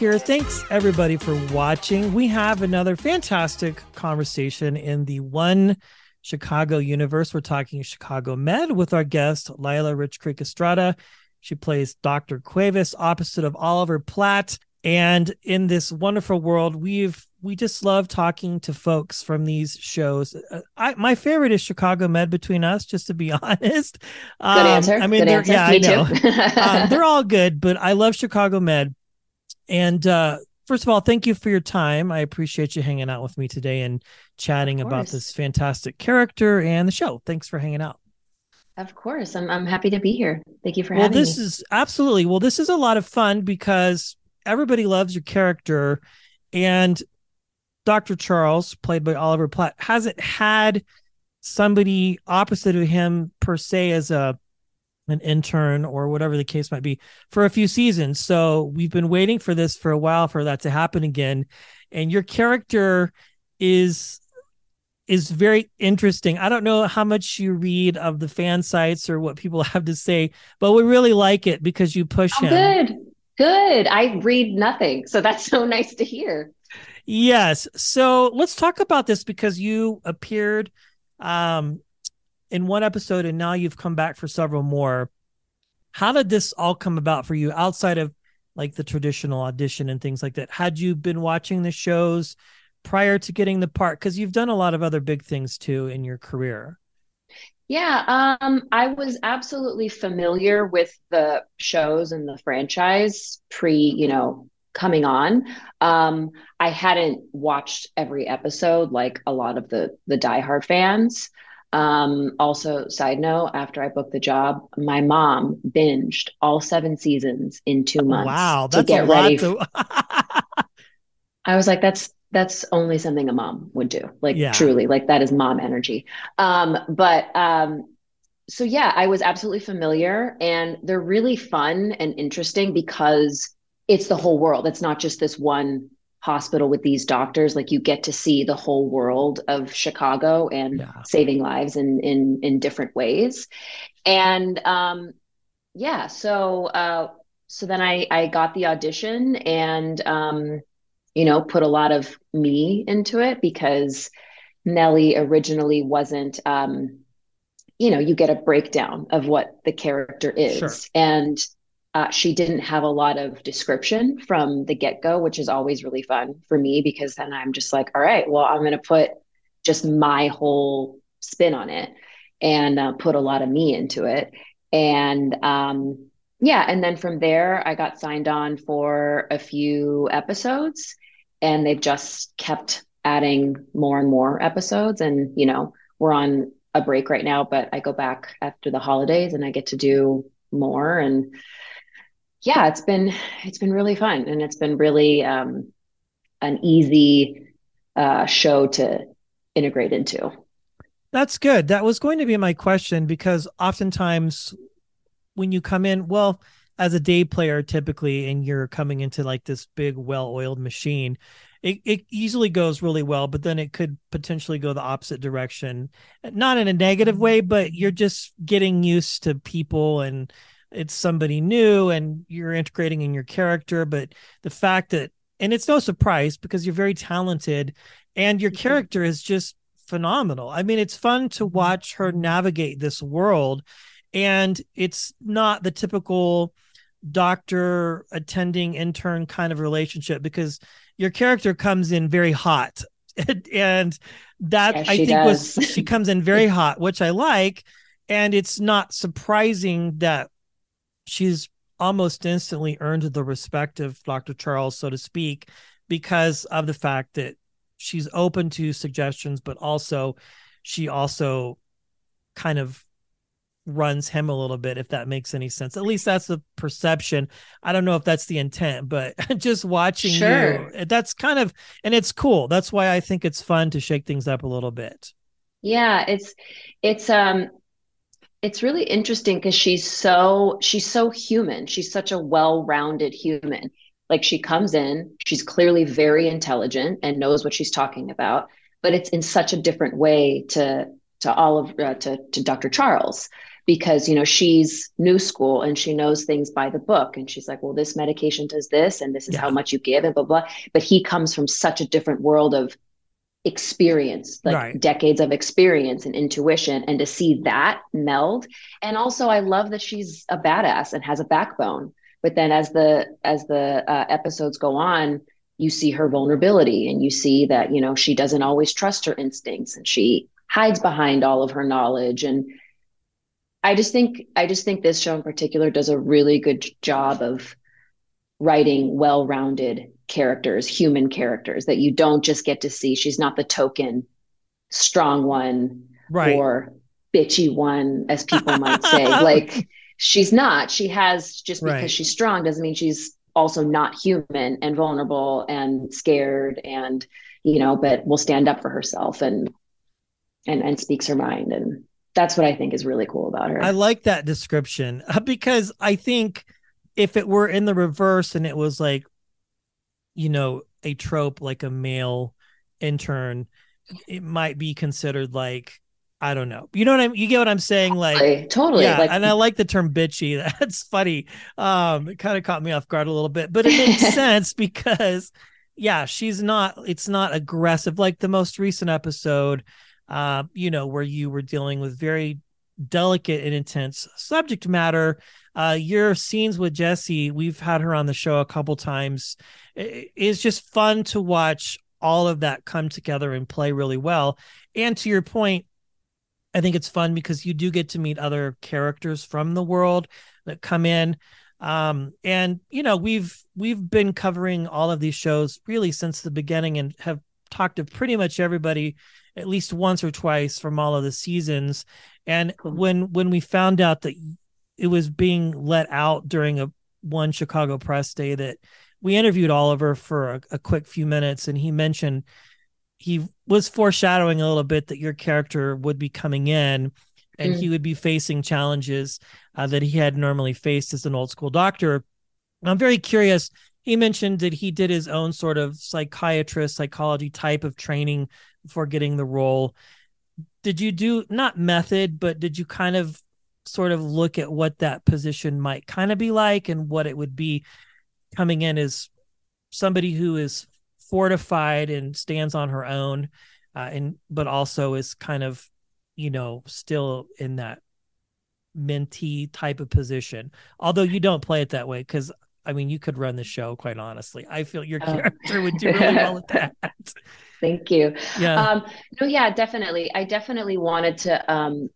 Here. Thanks everybody for watching. We have another fantastic conversation in the one Chicago universe. We're talking Chicago Med with our guest, Lilah Richcreek Estrada. She plays Dr. Cuevas, opposite of Oliver Platt. And in this wonderful world, we've we just love talking to folks from these shows. Uh, I, my favorite is Chicago Med. Between us, just to be honest. Good um, answer. I mean, good answer. yeah, Me I know. um, they're all good, but I love Chicago Med. And uh, first of all, thank you for your time. I appreciate you hanging out with me today and chatting about this fantastic character and the show. Thanks for hanging out. of course, I'm I'm happy to be here. Thank you for Well, having me. Well, this is absolutely well. This is a lot of fun because everybody loves your character, and Dr. Charles, played by Oliver Platt, hasn't had somebody opposite of him per se as a an intern or whatever the case might be for a few seasons. So we've been waiting for this for a while for that to happen again. And your character is is very interesting. I don't know how much you read of the fan sites or what people have to say, but we really like it because you push Oh, him. good, good. I read nothing, so that's so nice to hear. Yes. So let's talk about this because you appeared um, in one episode and now you've come back for several more. How did this all come about for you outside of like the traditional audition and things like that? Had you been watching the shows prior to getting the part? Because you've done a lot of other big things too in your career. Yeah, um, I was absolutely familiar with the shows and the franchise pre, you know, coming on. Um, I hadn't watched every episode like a lot of the the diehard fans. Um, also, side note, after I booked the job, my mom binged all seven seasons in two months. wow, to that's get a lot. ready. To... I was like, that's that's only something a mom would do. Like Yeah. truly, like that is mom energy. Um, but um, so yeah, I was absolutely familiar, and they're really fun and interesting because it's the whole world. It's not just this one hospital with these doctors. Like you get to see the whole world of Chicago and Yeah. saving lives in in in different ways. And um, yeah, so uh, so then I I got the audition and um, you know put a lot of me into it because Nellie originally wasn't um, you know you get a breakdown of what the character is Sure. and uh, she didn't have a lot of description from the get-go which is always really fun for me because then i'm just like all right well i'm going to put just my whole spin on it and uh, put a lot of me into it. And um, yeah and then from there i got signed on for a few episodes and they've just kept adding more and more episodes. And you know we're on a break right now but i go back after the holidays and i get to do more. And yeah it's been it's been really fun. And it's been really um, an easy uh, show to integrate into. That's good. That was going to be my question because oftentimes when you come in, well, as a day player typically, and you're coming into like this big, well-oiled machine, it, it easily goes really well, but then it could potentially go the opposite direction. Not in a negative way, but you're just getting used to people and it's somebody new and you're integrating in your character. But the fact that and it's no surprise because you're very talented and your Mhm. character is just phenomenal. I mean, it's fun to watch her navigate this world and it's not the typical doctor attending intern kind of relationship because your character comes in very hot. And that Yes, i think was she comes in very hot which i like. And it's not surprising that she's almost instantly earned the respect of dr charles so to speak because of the fact that she's open to suggestions but also she also kind of runs him a little bit if that makes any sense at least that's the perception i don't know if that's the intent but just watching Sure. you that's kind of and it's cool that's why i think it's fun to shake things up a little bit Yeah, it's it's um it's really interesting because she's so she's so human. She's such a well-rounded human. Like she comes in, she's clearly very intelligent and knows what she's talking about, but it's in such a different way to to all of uh, to to Dr. Charles because you know she's new school and she knows things by the book and she's like, well, this medication does this and this is Yeah. how much you give and blah blah. But he comes from such a different world of experience, like Right. decades of experience and intuition, and to see that meld. And also, I love that she's a badass and has a backbone. But then, as the as the uh, episodes go on, you see her vulnerability, and you see that you know she doesn't always trust her instincts, and she hides behind all of her knowledge. And I just think I just think this show in particular does a really good job of writing well-rounded characters, human characters that you don't just get to see. She's not the token strong one right or bitchy one, as people might say. like she's not. She has just because Right. she's strong doesn't mean she's also not human and vulnerable and scared and you know, but will stand up for herself and and and speaks her mind. And that's what I think is really cool about her. I like that description uh, because I think if it were in the reverse and it was like, you know, a trope like a male intern, it might be considered like, I don't know. You know what I'm, you get what I'm saying? Like, totally, totally. yeah, like and I like the term bitchy. That's funny. Um, it kind of caught me off guard a little bit, but it makes sense because, yeah, she's not. It's not aggressive like the most recent episode. Uh, you know, where you were dealing with very delicate and intense subject matter. Uh, your scenes with Jesse, we've had her on the show a couple times. It's just fun to watch all of that come together and play really well. And to your point, I think it's fun because you do get to meet other characters from the world that come in. Um, and you know, we've we've been covering all of these shows really since the beginning and have talked to pretty much everybody at least once or twice from all of the seasons. And when when we found out that it was being let out during a one Chicago press day that we interviewed Oliver for a, a quick few minutes and he mentioned he was foreshadowing a little bit that your character would be coming in and Mm. he would be facing challenges uh, that he had normally faced as an old school doctor. I'm very curious. He mentioned that he did his own sort of psychiatrist, psychology type of training before getting the role. Did you do not method, but did you kind of sort of look at what that position might kind of be like and what it would be coming in as somebody who is fortified and stands on her own uh, and but also is kind of you know still in that mentee type of position although you don't play it that way because i mean you could run the show quite honestly i feel your Oh. character would do really well at that Thank you. yeah Um, no, yeah, definitely. I definitely wanted to um,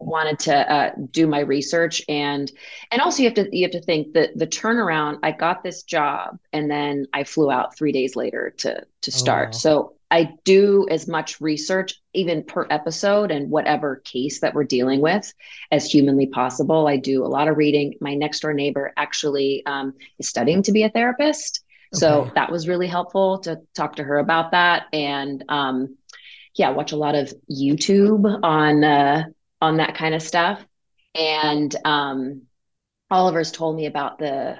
wanted to uh, do my research and and also you have to you have to think that the turnaround. I got this job and then I flew out three days later to to Oh, start. wow. So I do as much research even per episode and whatever case that we're dealing with as humanly possible. I do a lot of reading. My next door neighbor actually um, is studying to be a therapist. So that was really helpful to talk to her about that. And um, yeah, watch a lot of YouTube on uh, on that kind of stuff. And um, Oliver's told me about the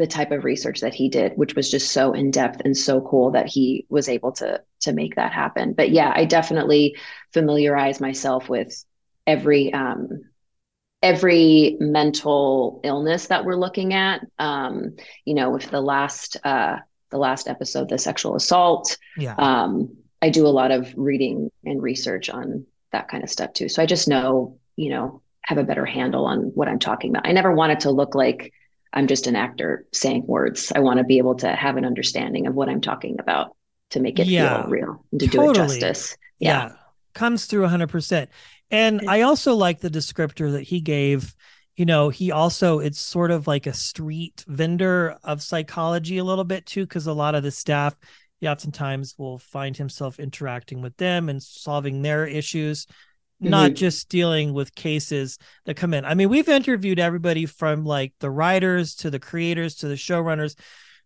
the type of research that he did, which was just so in depth and so cool that he was able to to make that happen. But yeah, I definitely familiarize myself with every um, every mental illness that we're looking at. Um, you know, with the last uh, the last episode, the sexual assault. Yeah. Um, I do a lot of reading and research on that kind of stuff too. So I just know, you know, have a better handle on what I'm talking about. I never want it to look like I'm just an actor saying words. I want to be able to have an understanding of what I'm talking about to make it Yeah, feel real and to totally. do it justice. Yeah. Comes through 100%. And I also like the descriptor that he gave. You know, he also, it's sort of like a street vendor of psychology a little bit too, because a lot of the staff, he oftentimes will find himself interacting with them and solving their issues, not Mhm. just dealing with cases that come in. I mean, we've interviewed everybody from like the writers to the creators to the showrunners.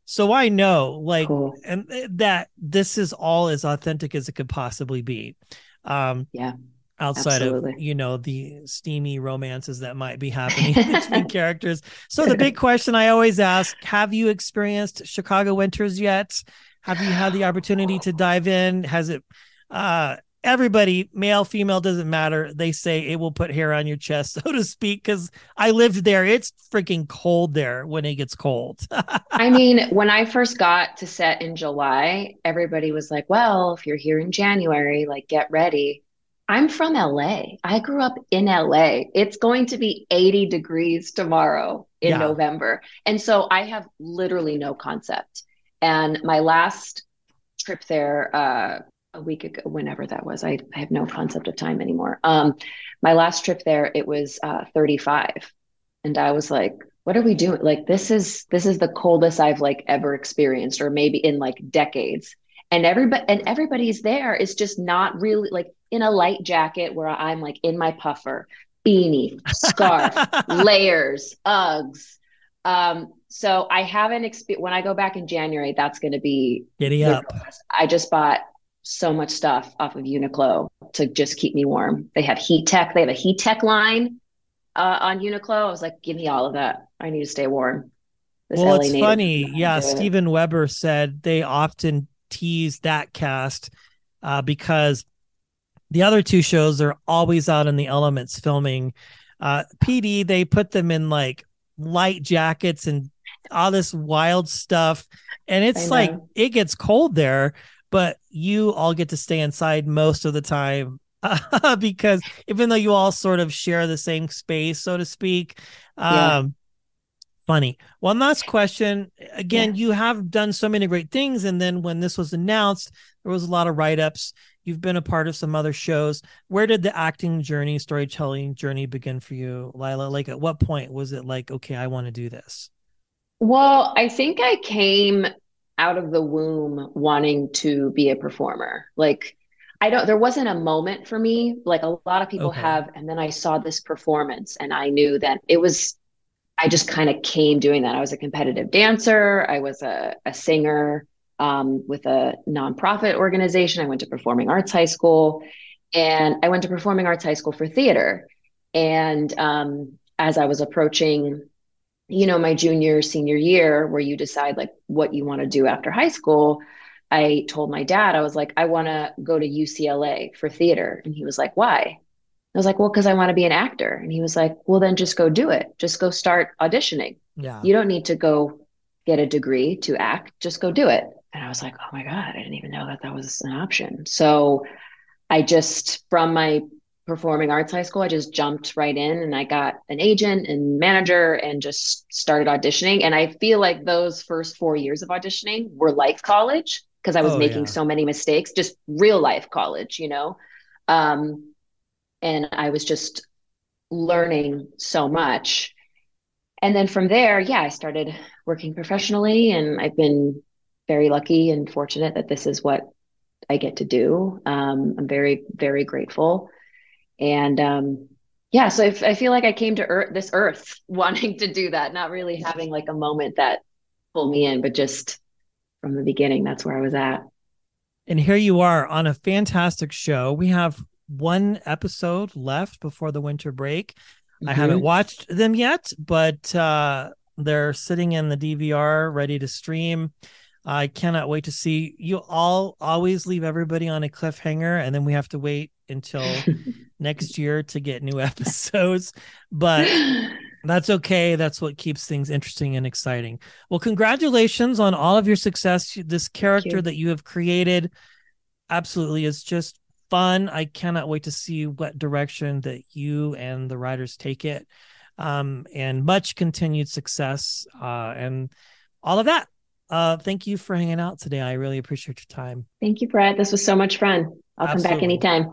So I know like Cool. and uh, that this is all as authentic as it could possibly be. Um Yeah. outside Absolutely. of you know the steamy romances that might be happening between characters. So the big question I always ask, have you experienced Chicago winters yet? Have you had the opportunity to dive in? Has it uh everybody, male, female, doesn't matter. They say it will put hair on your chest, so to speak, because I lived there. It's freaking cold there when it gets cold. I mean, when I first got to set in July, everybody was like, well, if you're here in January, like get ready. I'm from LA. I grew up in LA. It's going to be 80 degrees tomorrow in Yeah. November. And so I have literally no concept. And my last trip there, uh, a week ago, whenever that was, I, I have no concept of time anymore. Um, my last trip there, it was uh, 35. And I was like, what are we doing? Like, this is this is the coldest I've like ever experienced, or maybe in like decades. And everybody and everybody's there is just not really like in a light jacket where I'm like in my puffer, beanie, scarf, layers, Uggs. Um, so I haven't experienced when I go back in January, that's gonna be Giddy the up. I just bought so much stuff off of Uniqlo to just keep me warm. They have heat tech. They have a heat tech line uh, on Uniqlo. I was like, give me all of that. I need to stay warm. This well, LA it's funny. Yeah, do it. Weber said they often tease that cast uh, because the other two shows are always out in the elements filming. Uh, PD, they put them in like light jackets and all this wild stuff. And it's like it gets cold there, but you all get to stay inside most of the time. because even though you all sort of share the same space, so to speak, Yeah. um, funny. One last question. Again, you have done so many great things. And then when this was announced, there was a lot of write ups. You've been a part of some other shows. Where did the acting journey, storytelling journey begin for you, Lilah? Like, at what point was it like, okay, I want to do this? Well, I think I came out of the womb wanting to be a performer. Like, I don't, there wasn't a moment for me. Like a lot of people Okay. have. And then I saw this performance and I knew that it was, I just kind of came doing that. I was a competitive dancer, I was a, a singer um, with a nonprofit organization. I went to Performing Arts High School and I went to Performing Arts High School for theater. And um, as I was approaching you know, my junior, senior year, where you decide like what you want to do after high school, I told my dad, I was like, I want to go to UCLA for theater. And he was like, why? I was like, well, because I want to be an actor. And he was like, well, then just go do it. Just go start auditioning. Yeah. You don't need to go get a degree to act, just go do it. And I was like, oh my God, I didn't even know that that was an option. So I just, from my performing arts high school, I just jumped right in and I got an agent and manager and just started auditioning. And I feel like those first four years of auditioning were like college because I was Oh, making yeah. so many mistakes, just real life college, you know? Um, and I was just learning so much. And then from there, yeah, I started working professionally and I've been very lucky and fortunate that this is what I get to do. Um, I'm very, very grateful. And um, yeah, so I feel like I came to earth, this earth wanting to do that, not really having like a moment that pulled me in, but just from the beginning, that's where I was at. And here you are on a fantastic show. We have one episode left before the winter break. I haven't watched them yet, but uh, they're sitting in the DVR ready to stream. I cannot wait to see you all always leave everybody on a cliffhanger and then we have to wait until next year to get new episodes. But That's okay. That's what keeps things interesting and exciting. Well, congratulations on all of your success. This character you. that you have created absolutely is just fun. I cannot wait to see what direction that you and the writers take it. Um, and much continued success uh, and all of that. Uh, thank you for hanging out today. I really appreciate your time. Thank you, Brett. This was so much fun. I'll come back anytime.